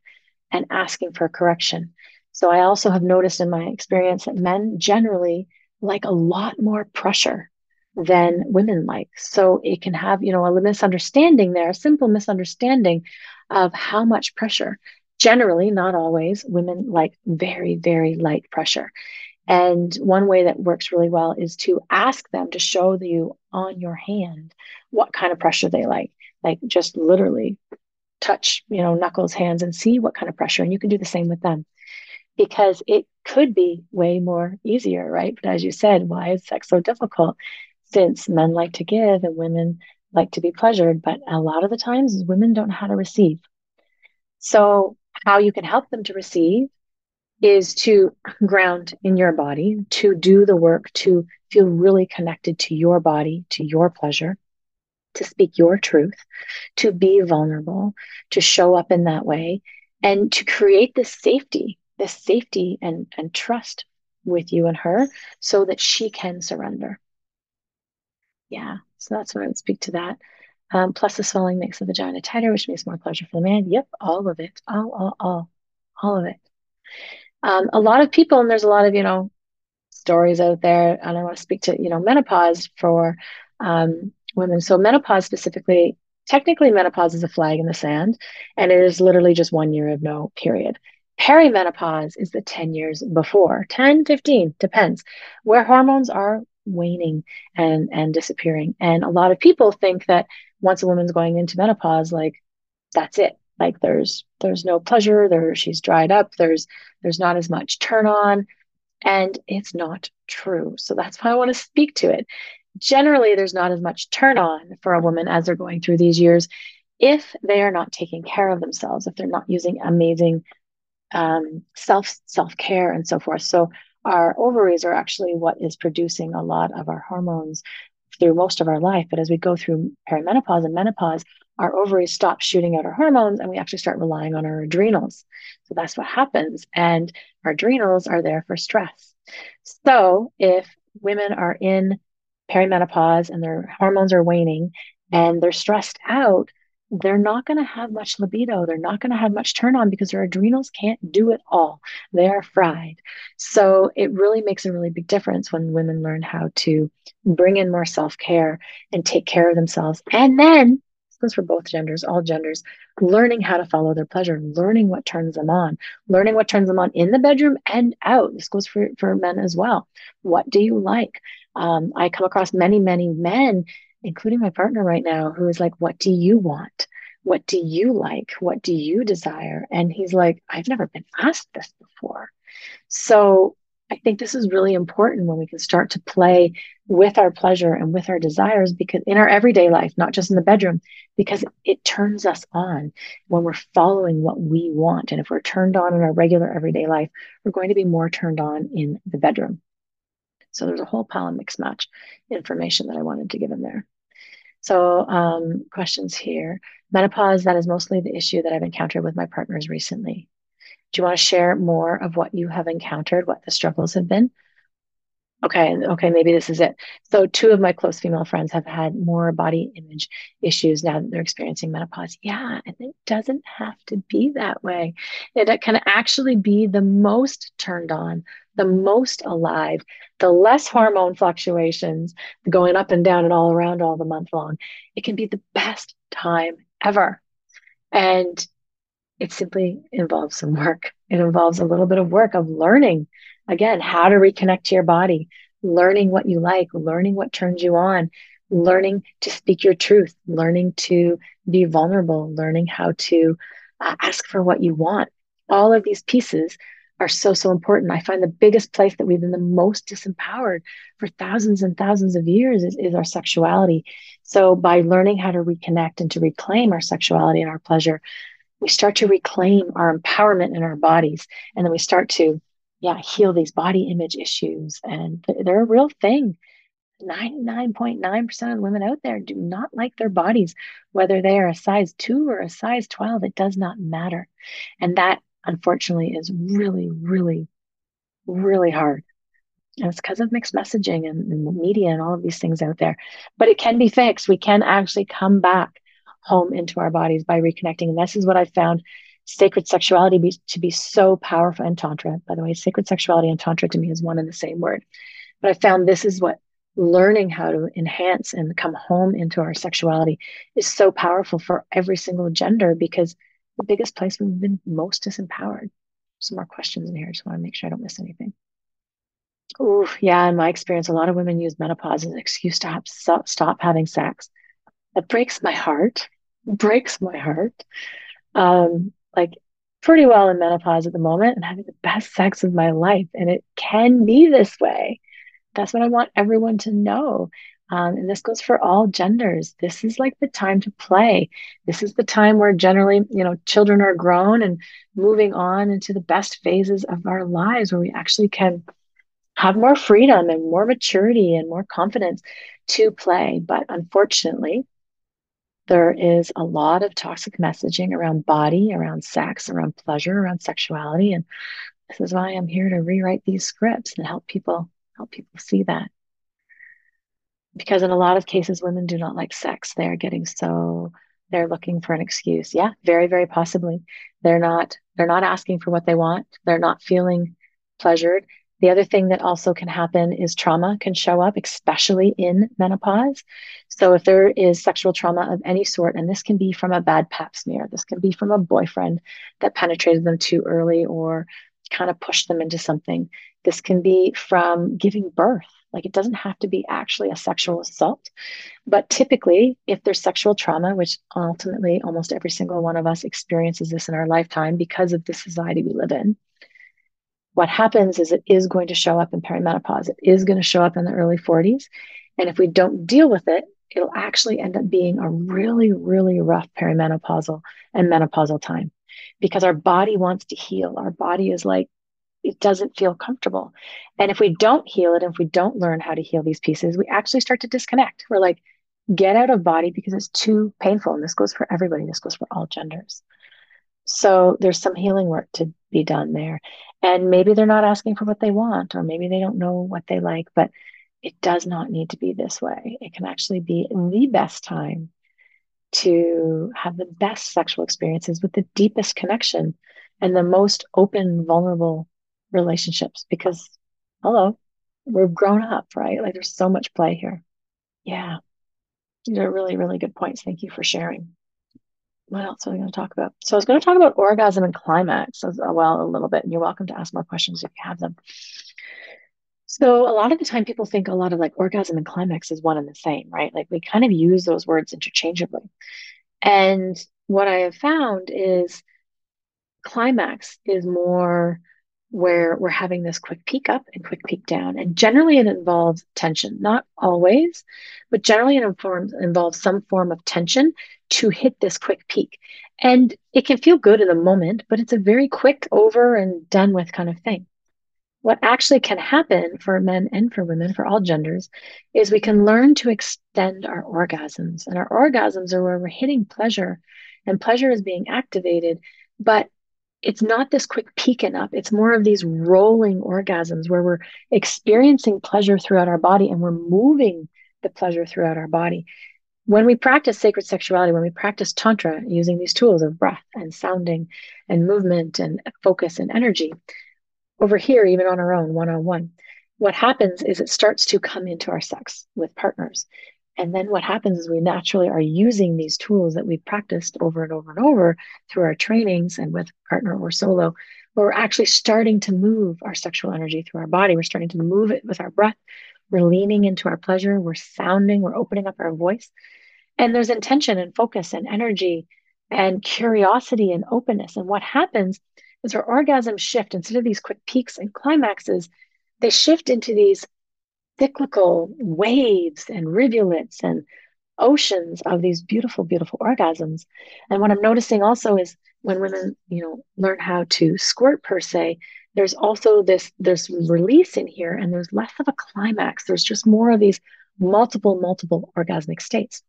and asking for correction. So I also have noticed in my experience that men generally like a lot more pressure than women like. So it can have, you know, a misunderstanding there, a simple misunderstanding of how much pressure. Generally, not always, women like very, very light pressure. And one way that works really well is to ask them to show you on your hand what kind of pressure they like. Like just literally touch, you know, knuckles, hands, and see what kind of pressure. And you can do the same with them because it could be way more easier, right? But as you said, why is sex so difficult? since men like to give and women like to be pleasured, but a lot of the times women don't know how to receive. So, how you can help them to receive is to ground in your body, to do the work, to feel really connected to your body, to your pleasure, to speak your truth, to be vulnerable, to show up in that way, and to create this safety, this safety and, and trust with you and her so that she can surrender yeah, so that's what I would speak to that. Um, plus, the swelling makes the vagina tighter, which makes more pleasure for the man. Yep, all of it, all, all, all, all of it. Um, a lot of people, and there's a lot of you know stories out there, and I want to speak to you know menopause for um, women. So menopause specifically, technically, menopause is a flag in the sand, and it is literally just one year of no period. Perimenopause is the 10 years before, 10, 15, depends, where hormones are waning and and disappearing. And a lot of people think that once a woman's going into menopause like that's it. Like there's there's no pleasure there she's dried up there's there's not as much turn on and it's not true so that's why i want to speak to it generally there's not as much turn on for a woman as they're going through these years if they are not taking care of themselves, if they're not using amazing um, self self care and so forth. So our ovaries are actually what is producing a lot of our hormones through most of our life. But as we go through perimenopause and menopause, our ovaries stop shooting out our hormones and we actually start relying on our adrenals. So that's what happens. And our adrenals are there for stress. So if women are in perimenopause and their hormones are waning and they're stressed out, they're not going to have much libido. They're not going to have much turn on because their adrenals can't do it all. They are fried. So it really makes a really big difference when women learn how to bring in more self care and take care of themselves. And then, goes for both genders, all genders, learning how to follow their pleasure, learning what turns them on, learning what turns them on in the bedroom and out. This goes for, for men as well. What do you like? Um, I come across many, many men including my partner right now, who is like, What do you want? What do you like? What do you desire? And he's like, I've never been asked this before. So I think this is really important when we can start to play with our pleasure and with our desires because in our everyday life, not just in the bedroom, because it turns us on when we're following what we want. And if we're turned on in our regular everyday life, we're going to be more turned on in the bedroom. So there's a whole pile of mixed match information that I wanted to give in there. So, um, questions here. Menopause, that is mostly the issue that I've encountered with my partners recently. Do you want to share more of what you have encountered, what the struggles have been? Okay, okay, maybe this is it. So, two of my close female friends have had more body image issues now that they're experiencing menopause. Yeah, and it doesn't have to be that way. It can actually be the most turned on the most alive, the less hormone fluctuations going up and down and all around all the month long. It can be the best time ever. And it simply involves some work. It involves a little bit of work of learning, again, how to reconnect to your body, learning what you like, learning what turns you on, learning to speak your truth, learning to be vulnerable, learning how to uh, ask for what you want. All of these pieces are so, so important. I find the biggest place that we've been the most disempowered for thousands and thousands of years is, is our sexuality. So, by learning how to reconnect and to reclaim our sexuality and our pleasure, we start to reclaim our empowerment in our bodies. And then we start to, yeah, heal these body image issues. And they're a real thing. 99.9% of women out there do not like their bodies, whether they are a size two or a size 12, it does not matter. And that unfortunately is really, really, really hard. And it's because of mixed messaging and, and media and all of these things out there. But it can be fixed. We can actually come back home into our bodies by reconnecting. And this is what I found sacred sexuality be, to be so powerful and tantra by the way sacred sexuality and tantra to me is one and the same word but i found this is what learning how to enhance and come home into our sexuality is so powerful for every single gender because the biggest place we've been most disempowered. Some more questions in here. I just want to make sure I don't miss anything. Oh, yeah. In my experience, a lot of women use menopause as an excuse to have, stop, stop having sex. That breaks my heart. Breaks my heart. Um, like pretty well in menopause at the moment and having the best sex of my life. And it can be this way. That's what I want everyone to know. Um, and this goes for all genders. This is like the time to play. This is the time where generally, you know, children are grown and moving on into the best phases of our lives where we actually can have more freedom and more maturity and more confidence to play. But unfortunately, there is a lot of toxic messaging around body, around sex, around pleasure, around sexuality. And this is why I'm here to rewrite these scripts and help people help people see that. Because in a lot of cases women do not like sex. They're getting so they're looking for an excuse. Yeah very very possibly. They're not they're not asking for what they want. They're not feeling pleasured the other thing that also can happen is trauma can show up especially in menopause so if there is sexual trauma of any sort and this can be from a bad pap smear this can be from a boyfriend that penetrated them too early or kind of pushed them into something this can be from giving birth like it doesn't have to be actually a sexual assault. But typically, if there's sexual trauma, which ultimately almost every single one of us experiences this in our lifetime because of the society we live in, what happens is it is going to show up in perimenopause. It is going to show up in the early 40s. And if we don't deal with it, it'll actually end up being a really, really rough perimenopausal and menopausal time because our body wants to heal. Our body is like, it doesn't feel comfortable. And if we don't heal it, and if we don't learn how to heal these pieces, we actually start to disconnect. We're like, get out of body because it's too painful. And this goes for everybody, this goes for all genders. So there's some healing work to be done there. And maybe they're not asking for what they want, or maybe they don't know what they like, but it does not need to be this way. It can actually be the best time to have the best sexual experiences with the deepest connection and the most open, vulnerable relationships because, hello, we're grown up, right? Like there's so much play here. Yeah. These are really, really good points. Thank you for sharing. What else are we going to talk about? So I was going to talk about orgasm and climax as uh, well a little bit, and you're welcome to ask more questions if you have them. So a lot of the time people think a lot of like orgasm and climax is one and the same, right? Like we kind of use those words interchangeably. And what I have found is climax is more where we're having this quick peak up and quick peak down. And generally it involves tension, not always, but generally it informs, involves some form of tension to hit this quick peak. And it can feel good in the moment, but it's a very quick over and done with kind of thing what actually can happen for men and for women, for all genders, is we can learn to extend our orgasms. And our orgasms are where we're hitting pleasure, and pleasure is being activated, but it's not this quick peak and up. It's more of these rolling orgasms where we're experiencing pleasure throughout our body and we're moving the pleasure throughout our body. When we practice sacred sexuality, when we practice Tantra using these tools of breath and sounding and movement and focus and energy, over here, even on our own, one on one, what happens is it starts to come into our sex with partners. And then what happens is we naturally are using these tools that we've practiced over and over and over through our trainings and with partner or solo, we're actually starting to move our sexual energy through our body. We're starting to move it with our breath. We're leaning into our pleasure. We're sounding. We're opening up our voice. And there's intention and focus and energy and curiosity and openness. And what happens is our orgasms shift instead of these quick peaks and climaxes, they shift into these cyclical waves and rivulets and oceans of these beautiful, beautiful orgasms. And what I'm noticing also is when women, you know, learn how to squirt per se, there's also this there's release in here and there's less of a climax. There's just more of these multiple, multiple orgasmic states.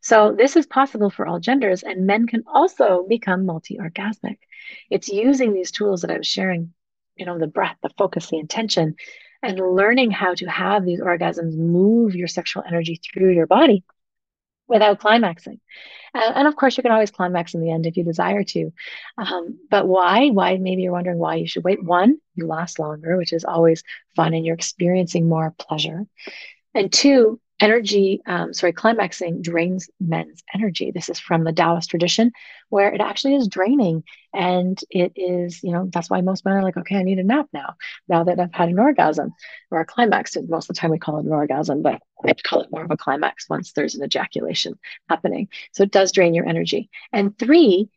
So this is possible for all genders, and men can also become multi-orgasmic. It's using these tools that I was sharing, you know, the breath, the focus, the intention, and learning how to have these orgasms move your sexual energy through your body without climaxing. Uh, and of course, you can always climax in the end if you desire to. Um, but why? Why? Maybe you're wondering why you should wait. One, you last longer, which is always fun, and you're experiencing more pleasure. And two, energy, um, sorry, climaxing drains men's energy. This is from the Taoist tradition where it actually is draining. And it is, you know, that's why most men are like, okay, I need a nap now, now that I've had an orgasm or a climax. And most of the time we call it an orgasm, but I'd call it more of a climax once there's an ejaculation happening. So it does drain your energy. And three,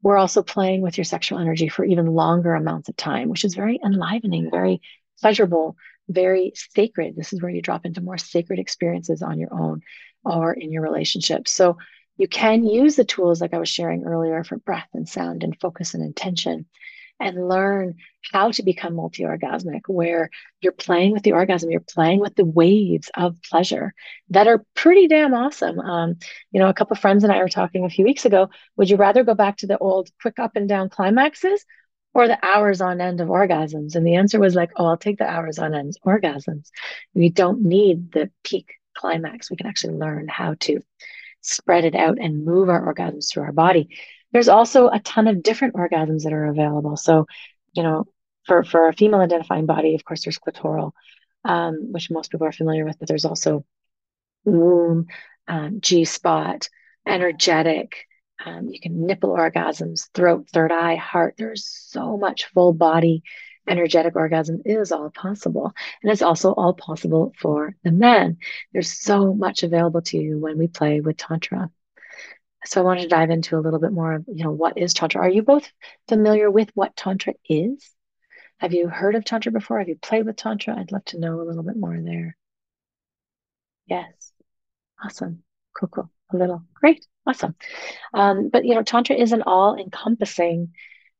we're also playing with your sexual energy for even longer amounts of time, which is very enlivening, very pleasurable, very sacred. This is where you drop into more sacred experiences on your own or in your relationships. So you can use the tools like I was sharing earlier for breath and sound and focus and intention and learn how to become multi orgasmic, where you're playing with the orgasm, you're playing with the waves of pleasure that are pretty damn awesome. Um, you know, a couple of friends and I were talking a few weeks ago. Would you rather go back to the old quick up and down climaxes or the hours on end of orgasms? And the answer was like, oh, I'll take the hours on end orgasms. We don't need the peak climax. We can actually learn how to spread it out and move our orgasms through our body. There's also a ton of different orgasms that are available. So, you know, for, for a female identifying body, of course, there's clitoral, um, which most people are familiar with, but there's also womb, um, G spot, energetic, um, you can nipple orgasms, throat, third eye, heart. There's so much full body energetic orgasm is all possible. And it's also all possible for the men. There's so much available to you when we play with Tantra. So I wanted to dive into a little bit more of, you know, what is Tantra? Are you both familiar with what Tantra is? Have you heard of Tantra before? Have you played with Tantra? I'd love to know a little bit more there. Yes. Awesome. Cool, cool. A little. Great. Awesome. Um, but, you know, Tantra is an all encompassing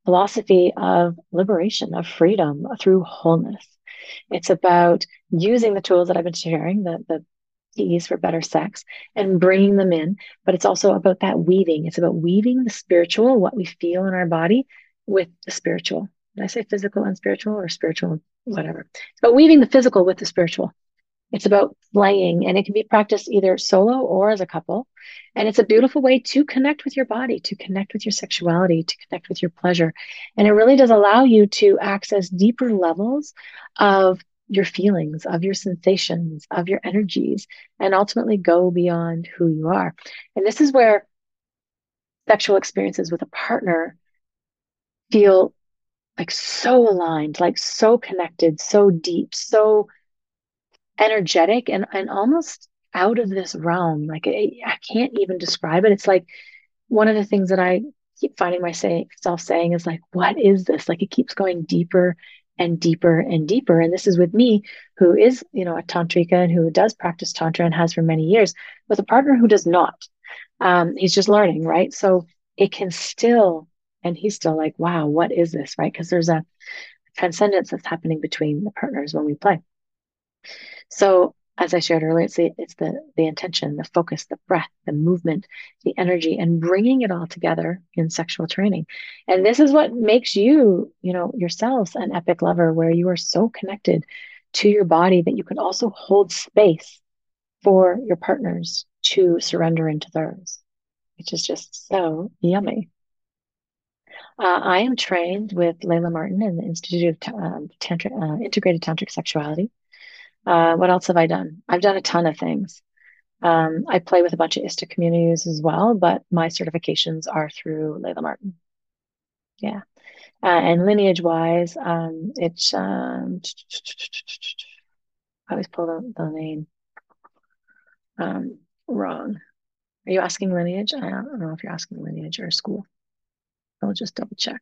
philosophy of liberation, of freedom through wholeness. It's about using the tools that I've been sharing, the, the keys for better sex, and bringing them in. But it's also about that weaving. It's about weaving the spiritual, what we feel in our body, with the spiritual. Did I say physical and spiritual or spiritual, whatever? It's about weaving the physical with the spiritual. It's about playing, and it can be practiced either solo or as a couple. And it's a beautiful way to connect with your body, to connect with your sexuality, to connect with your pleasure. And it really does allow you to access deeper levels of your feelings, of your sensations, of your energies, and ultimately go beyond who you are. And this is where sexual experiences with a partner feel like so aligned, like so connected, so deep, so energetic, and, and almost out of this realm. Like I, can't even describe it. It's like one of the things that I keep finding myself saying is like, what is this? Like it keeps going deeper and deeper and deeper. And this is with me, who is, you know, a tantrika and who does practice tantra and has for many years, with a partner who does not. Um, he's just learning, right? So it can still, and he's still like, wow, what is this, right? Because there's a transcendence that's happening between the partners when we play. So as I shared earlier, it's the it's the the intention, the focus, the breath, the movement, the energy, and bringing it all together in sexual training. And this is what makes you, you know, yourselves an epic lover, where you are so connected to your body that you can also hold space for your partners to surrender into theirs, which is just so yummy. Uh, I am trained with Layla Martin in the Institute of um, Tantra, uh, Integrated Tantric Sexuality. Uh, what else have I done? I've done a ton of things. Um, I play with a bunch of ISTA communities as well, but my certifications are through Layla Martin. Yeah. Uh, and lineage wise, um, it's, um, I always pull the, the name um, wrong. Are you asking lineage? I don't know if you're asking lineage or school. I'll just double check.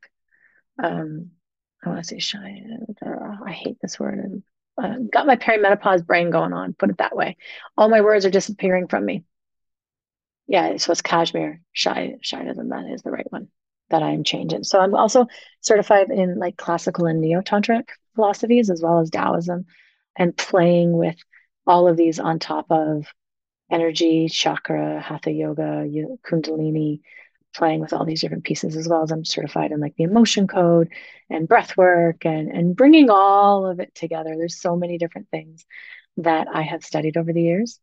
Um, I want to say shy. I hate this word uh, got my perimenopause brain going on, put it that way. All my words are disappearing from me. Yeah, so it's Kashmir. Shy, Shaivism, that is the right one that I'm changing. So I'm also certified in like classical and neo-tantric philosophies as well as Taoism and playing with all of these on top of energy, chakra, hatha yoga, kundalini, playing with all these different pieces as well as I'm certified in like the emotion code and breath work and and bringing all of it together. There's so many different things that I have studied over the years.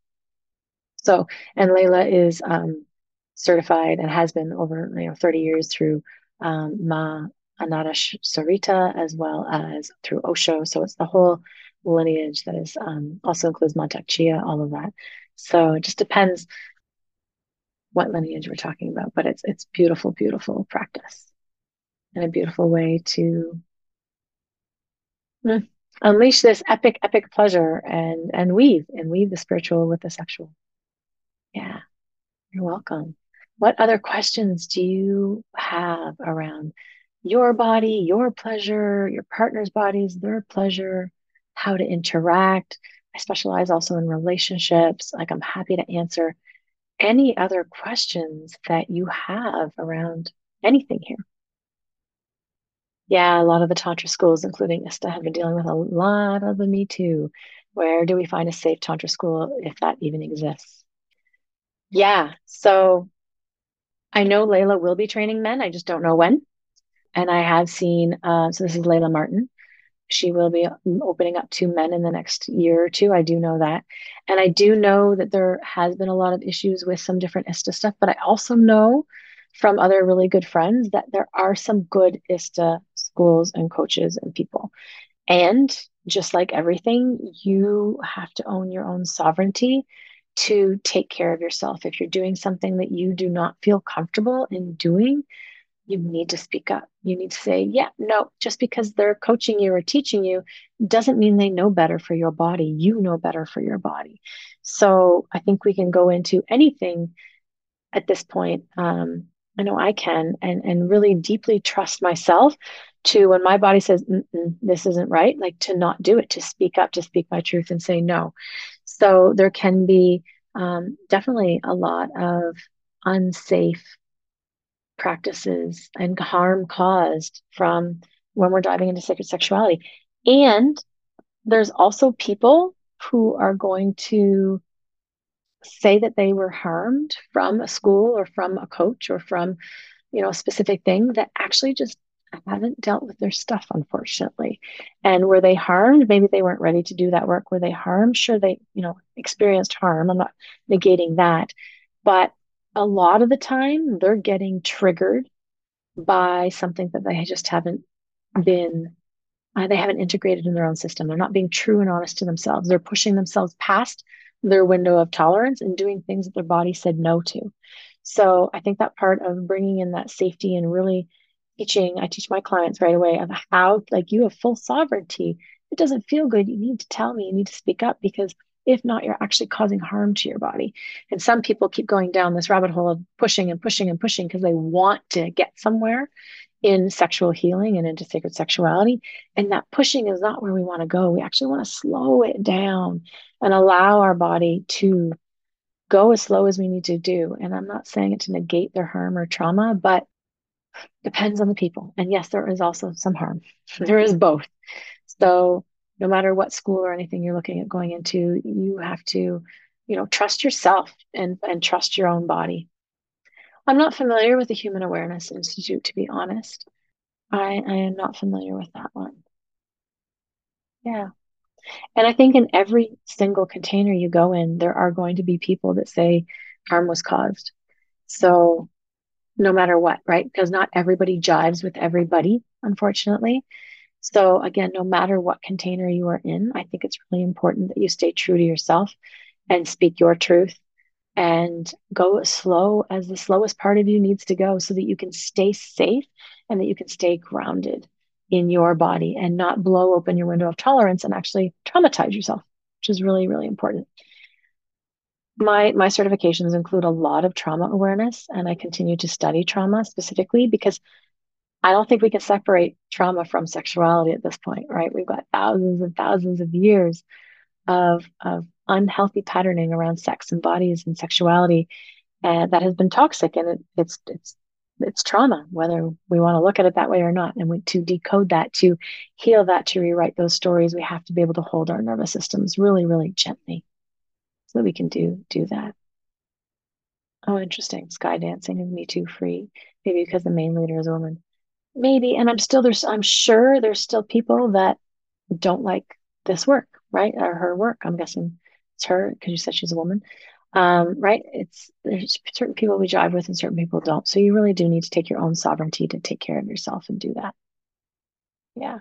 So, and Layla is um, certified and has been over you know 30 years through um, Ma Ananda Sarita as well as through Osho. So it's the whole lineage that is um, also includes Chia, all of that. So it just depends what lineage we're talking about, but it's it's beautiful, beautiful practice and a beautiful way to mm, unleash this epic, epic pleasure and and weave and weave the spiritual with the sexual. Yeah, you're welcome. What other questions do you have around your body, your pleasure, your partner's bodies, their pleasure, how to interact? I specialize also in relationships. Like I'm happy to answer any other questions that you have around anything here. Yeah, a lot of the Tantra schools, including ISTA, have been dealing with a lot of the Me Too. Where do we find a safe Tantra school if that even exists? Yeah, so I know Layla will be training men. I just don't know when. And I have seen, uh, so this is Layla Martin she will be mm, opening up to men in the next year or two. I do know that. And I do know that there has been a lot of issues with some different ISTA stuff, but I also know from other really good friends that there are some good ISTA schools and coaches and people. And just like everything, you have to own your own sovereignty to take care of yourself. If you're doing something that you do not feel comfortable in doing, you need to speak up. You need to say, yeah, no, just because they're coaching you or teaching you doesn't mean they know better for your body. You know better for your body. So I think we can go into anything at this point. Um, I know I can, and and really deeply trust myself to when my body says this isn't right, like to not do it, to speak up, to speak my truth, and say no. So there can be um, definitely a lot of unsafe practices and harm caused from when we're diving into sacred sexuality. And there's also people who are going to say that they were harmed from a school or from a coach or from you know a specific thing that actually just haven't dealt with their stuff unfortunately. And were they harmed? Maybe they weren't ready to do that work. Were they harmed? Sure they you know experienced harm. I'm not negating that. But a lot of the time they're getting triggered by something that they just haven't been uh, they haven't integrated in their own system. They're not being true and honest to themselves. They're pushing themselves past their window of tolerance and doing things that their body said no to. So i think that part of bringing in that safety and really teaching i teach my clients right away of how like you have full sovereignty. It doesn't feel good. You need to tell me. You need to speak up because if not you're actually causing harm to your body. And some people keep going down this rabbit hole of pushing and pushing and pushing because they want to get somewhere in sexual healing and into sacred sexuality. And that pushing is not where we want to go. We actually want to slow it down and allow our body to go as slow as we need to do. And i'm not saying it to negate their harm or trauma but depends on the people. And yes there is also some harm. [laughs] There is both. So no matter what school or anything you're looking at going into, you have to, you know, trust yourself and, and trust your own body. I'm not familiar with the Human Awareness Institute, to be honest. I, I am not familiar with that one. Yeah. And I think in every single container you go in, there are going to be people that say harm was caused. So no matter what, right? Because not everybody jives with everybody, unfortunately. So, again, no matter what container you are in, I think it's really important that you stay true to yourself and speak your truth and go as slow as the slowest part of you needs to go so that you can stay safe and that you can stay grounded in your body and not blow open your window of tolerance and actually traumatize yourself, which is really, really important. My my certifications include a lot of trauma awareness and I continue to study trauma specifically because I don't think we can separate trauma from sexuality at this point, right? We've got thousands and thousands of years of, of unhealthy patterning around sex and bodies and sexuality uh, that has been toxic, and it, it's it's it's trauma, whether we want to look at it that way or not. And we, to decode that, to heal that, to rewrite those stories, we have to be able to hold our nervous systems really, really gently, so that we can do do that. Oh, interesting. Sky dancing is Me Too free, maybe because the main leader is a woman maybe and i'm still there's i'm sure there's still people that don't like this work right? Or her work i'm guessing it's her because you said she's a woman. Um, right? It's there's certain people we jive with and certain people don't. So you really do need to take your own sovereignty to take care of yourself and do that. Yeah.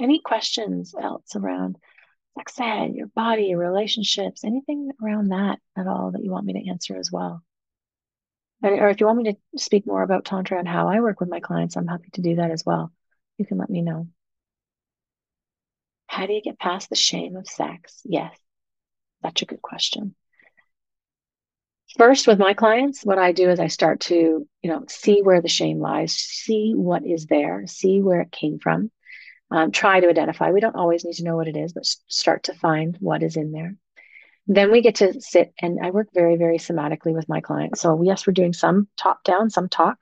Any questions else around sex ed your body your relationships anything around that at all that you want me to answer as well or if you want me to speak more about Tantra and how I work with my clients, I'm happy to do that as well. You can let me know. How do you get past the shame of sex? Yes, such a good question. First, with my clients, what I do is I start to, you know, see where the shame lies, see what is there, see where it came from, um, try to identify. We don't always need to know what it is, but start to find what is in there. Then we get to sit and I work very, very somatically with my clients. So, yes, we're doing some top down, some talk,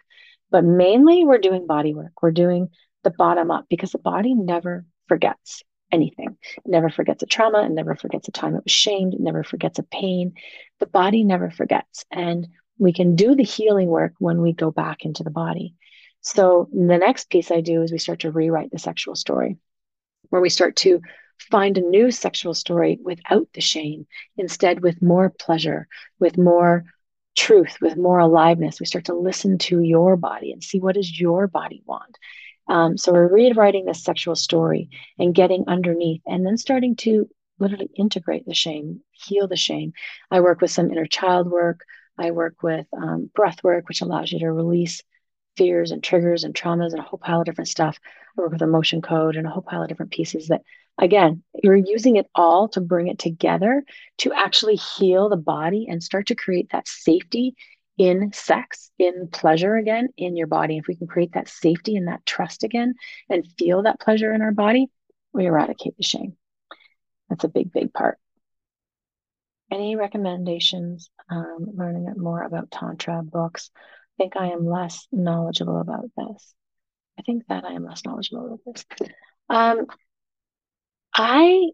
but mainly we're doing body work. We're doing the bottom up because the body never forgets anything. It never forgets a trauma. and never forgets a time it was shamed. It never forgets a pain. The body never forgets. And we can do the healing work when we go back into the body. So the next piece I do is we start to rewrite the sexual story, where we start to find a new sexual story without the shame, instead, with more pleasure, with more truth, with more aliveness. We start to listen to your body and see what does your body want. Um, so we're rewriting this sexual story and getting underneath, and then starting to literally integrate the shame, heal the shame. I work with some inner child work. I work with um, breath work, which allows you to release fears and triggers and traumas and a whole pile of different stuff. I work with emotion code and a whole pile of different pieces that again, you're using it all to bring it together to actually heal the body and start to create that safety in sex, in pleasure again in your body. If we can create that safety and that trust again and feel that pleasure in our body, we eradicate the shame. That's a big, big part. any recommendations um, learning more about Tantra books? I think I am less knowledgeable about this. I think that I am less knowledgeable about this. Um, I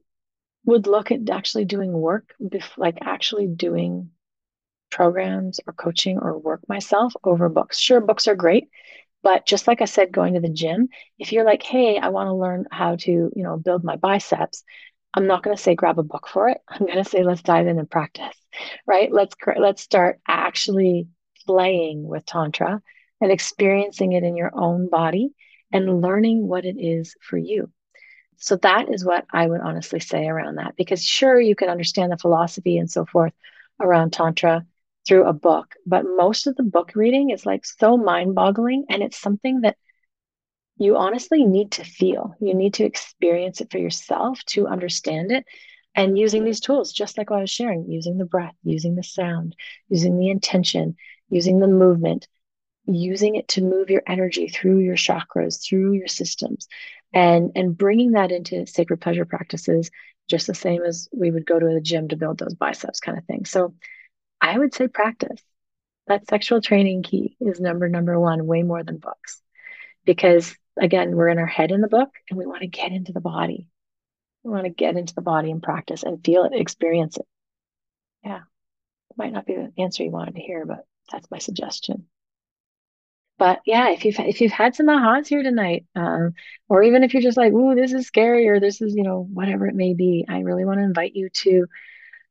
would look at actually doing work, like actually doing programs or coaching or work myself over books. Sure, books are great, but just like I said, going to the gym, if you're like, hey, I want to learn how to, you know, build my biceps, I'm not going to say grab a book for it. I'm going to say let's dive in and practice, right? Let's let's start actually playing with tantra and experiencing it in your own body and learning what it is for you. So that is what I would honestly say around that because sure you can understand the philosophy and so forth around tantra through a book, but most of the book reading is like so mind-boggling and it's something that you honestly need to feel. You need to experience it for yourself to understand it. And using these tools, just like what I was sharing, using the breath, using the sound, using the intention, using the movement, using it to move your energy through your chakras, through your systems, and and bringing that into sacred pleasure practices, just the same as we would go to the gym to build those biceps, kind of thing. So, I would say practice. That sexual training key is number number one, way more than books, because again, we're in our head in the book and we want to get into the body. We want to get into the body and practice and feel it, experience it. Yeah. It might not be the answer you wanted to hear, but that's my suggestion. But yeah, if you've if you've had some ahas here tonight, um, or even if you're just like, "Ooh, this is scary," or "This is you know whatever it may be," I really want to invite you to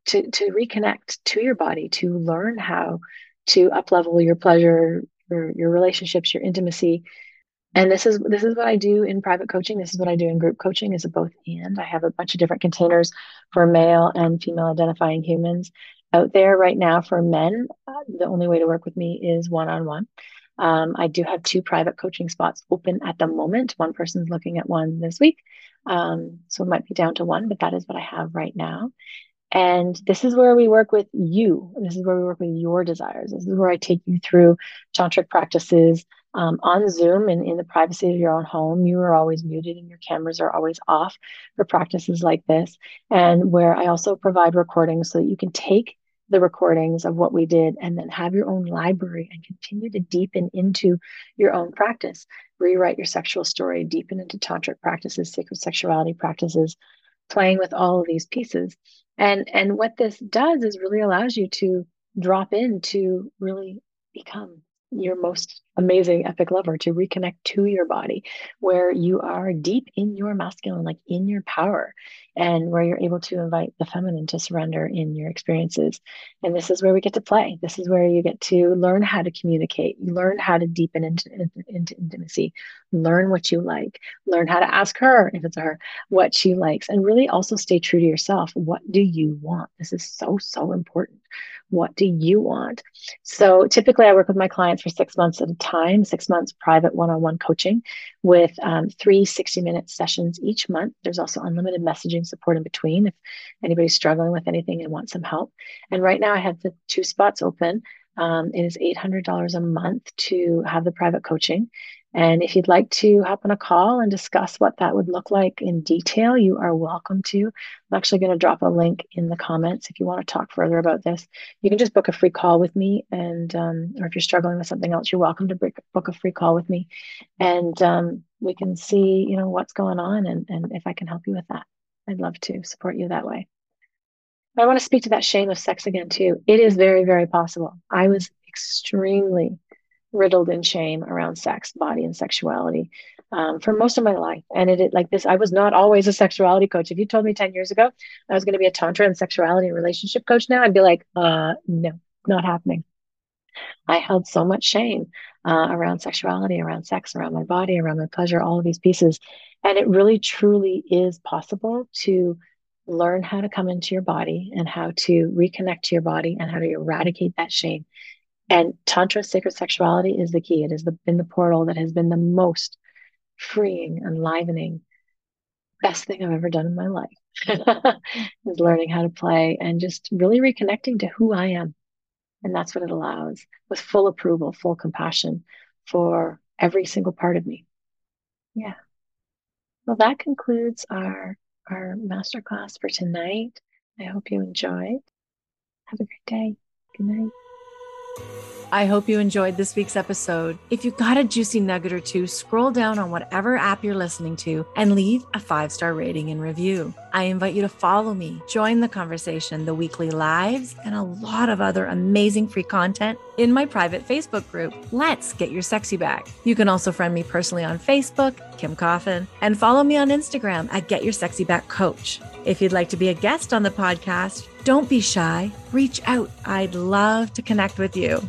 to to reconnect to your body, to learn how to uplevel your pleasure, your your relationships, your intimacy, and this is this is what I do in private coaching. This is what I do in group coaching is a both and. I have a bunch of different containers for male and female identifying humans out there right now for men. Uh, the only way to work with me is one on one. I do have two private coaching spots open at the moment. One person's looking at one this week. Um, so it might be down to one, but that is what I have right now. And this is where we work with you. This is where we work with your desires. This is where I take you through tantric practices, um, on Zoom and in the privacy of your own home. You are always muted and your cameras are always off for practices like this. And where I also provide recordings so that you can take the recordings of what we did and then have your own library and continue to deepen into your own practice. Rewrite your sexual story, deepen into tantric practices, sacred sexuality practices, playing with all of these pieces. And and what this does is really allows you to drop in to really become your most amazing epic lover to reconnect to your body where you are deep in your masculine like in your power and where you're able to invite the feminine to surrender in your experiences. And this is where we get to play. This is where you get to learn how to communicate learn how to deepen into, into intimacy learn what you like learn how to ask her if it's her what she likes and really also stay true to yourself. What do you want? This is so so important what do you want? So typically, I work with my clients for six months at a time, six months private one on one coaching with um, three 60 minute sessions each month. There's also unlimited messaging support in between if anybody's struggling with anything and wants some help. And right now, I have the two spots open. Um, it is $800 a month to have the private coaching. And if you'd like to hop on a call and discuss what that would look like in detail, you are welcome to. I'm actually going to drop a link in the comments if you want to talk further about this. You can just book a free call with me, and um, or if you're struggling with something else, you're welcome to book a free call with me, and um, we can see you know what's going on and and if I can help you with that. I'd love to support you that way. But I want to speak to that shame of sex again too. It is very very possible. I was extremely riddled in shame around sex, body, and sexuality um, for most of my life. And it, it, like this, I was not always a sexuality coach. If you told me 10 years ago I was going to be a tantra and sexuality and relationship coach now, I'd be like, uh, no, not happening. I held so much shame uh, around sexuality, around sex, around my body, around my pleasure, all of these pieces. And it really, truly is possible to learn how to come into your body and how to reconnect to your body and how to eradicate that shame and Tantra sacred sexuality is the key. It has been the portal that has been the most freeing, enlivening, best thing I've ever done in my life. [laughs] is learning how to play and just really reconnecting to who I am. And that's what it allows with full approval, full compassion for every single part of me. Yeah. Well, that concludes our our masterclass for tonight. I hope you enjoyed. Have a great day. Good night. I hope you enjoyed this week's episode. If you got a juicy nugget or two, scroll down on whatever app you're listening to and leave a five star rating and review. I invite you to follow me, join the conversation, the weekly lives, and a lot of other amazing free content in my private Facebook group. Let's get your sexy back. You can also friend me personally on Facebook, Kim Coffin, and follow me on Instagram at Get Your Sexy Back Coach. If you'd like to be a guest on the podcast, don't be shy. Reach out. I'd love to connect with you.